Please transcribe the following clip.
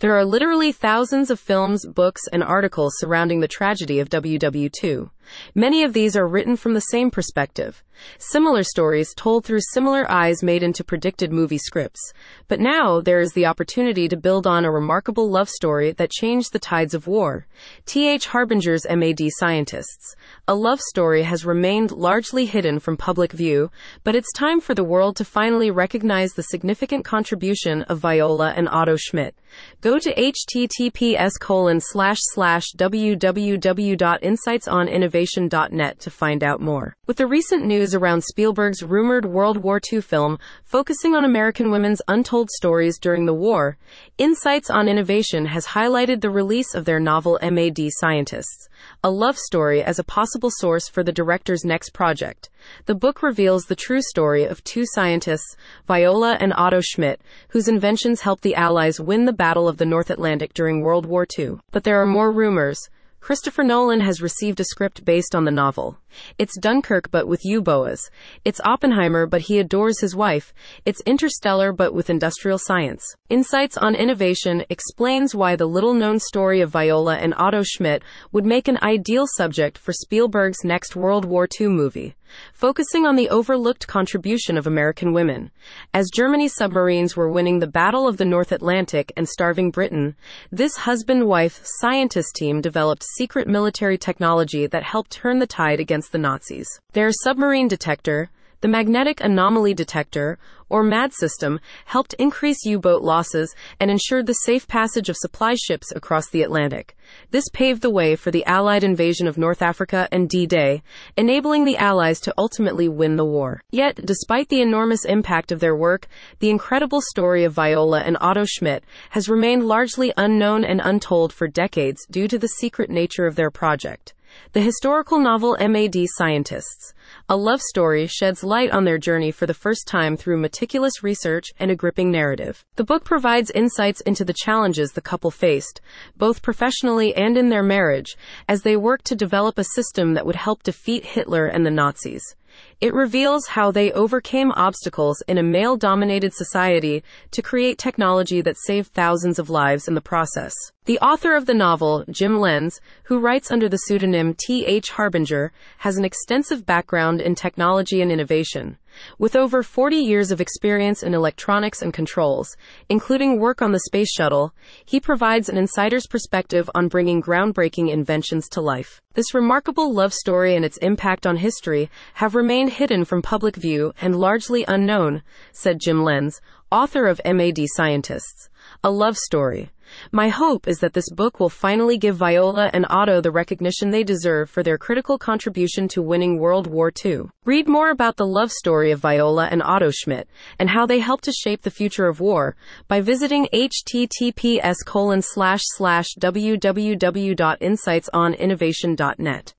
There are literally thousands of films, books, and articles surrounding the tragedy of WW2. Many of these are written from the same perspective. Similar stories told through similar eyes made into predicted movie scripts. But now there is the opportunity to build on a remarkable love story that changed the tides of war. T.H. Harbinger's MAD Scientists. A love story has remained largely hidden from public view, but it's time for the world to finally recognize the significant contribution of Viola and Otto Schmidt. Go to https colon slash slash to find out more. With the recent news around Spielberg's rumored World War II film focusing on American women's untold stories during the war, Insights on Innovation has highlighted the release of their novel MAD Scientists, a love story as a possible source for the director's next project. The book reveals the true story of two scientists, Viola and Otto Schmidt, whose inventions helped the Allies win the Battle of the North Atlantic during World War II. But there are more rumors. Christopher Nolan has received a script based on the novel. It's Dunkirk but with U-boats. It's Oppenheimer but he adores his wife. It's Interstellar but with industrial science. Insights on Innovation explains why the little known story of Viola and Otto Schmidt would make an ideal subject for Spielberg's next World War II movie focusing on the overlooked contribution of American women. As Germany's submarines were winning the Battle of the North Atlantic and starving Britain, this husband wife scientist team developed secret military technology that helped turn the tide against the Nazis. Their submarine detector, the Magnetic Anomaly Detector, or MAD system, helped increase U boat losses and ensured the safe passage of supply ships across the Atlantic. This paved the way for the Allied invasion of North Africa and D Day, enabling the Allies to ultimately win the war. Yet, despite the enormous impact of their work, the incredible story of Viola and Otto Schmidt has remained largely unknown and untold for decades due to the secret nature of their project. The historical novel MAD Scientists, a love story, sheds light on their journey for the first time through meticulous research and a gripping narrative. The book provides insights into the challenges the couple faced, both professionally and in their marriage, as they worked to develop a system that would help defeat Hitler and the Nazis. It reveals how they overcame obstacles in a male dominated society to create technology that saved thousands of lives in the process. The author of the novel, Jim Lenz, who writes under the pseudonym T.H. Harbinger, has an extensive background in technology and innovation. With over 40 years of experience in electronics and controls, including work on the space shuttle, he provides an insider's perspective on bringing groundbreaking inventions to life. This remarkable love story and its impact on history have remained hidden from public view and largely unknown, said Jim Lenz, author of MAD Scientists. A love story. My hope is that this book will finally give Viola and Otto the recognition they deserve for their critical contribution to winning World War II. Read more about the love story of Viola and Otto Schmidt and how they helped to shape the future of war by visiting https www.insightsoninnovation.net.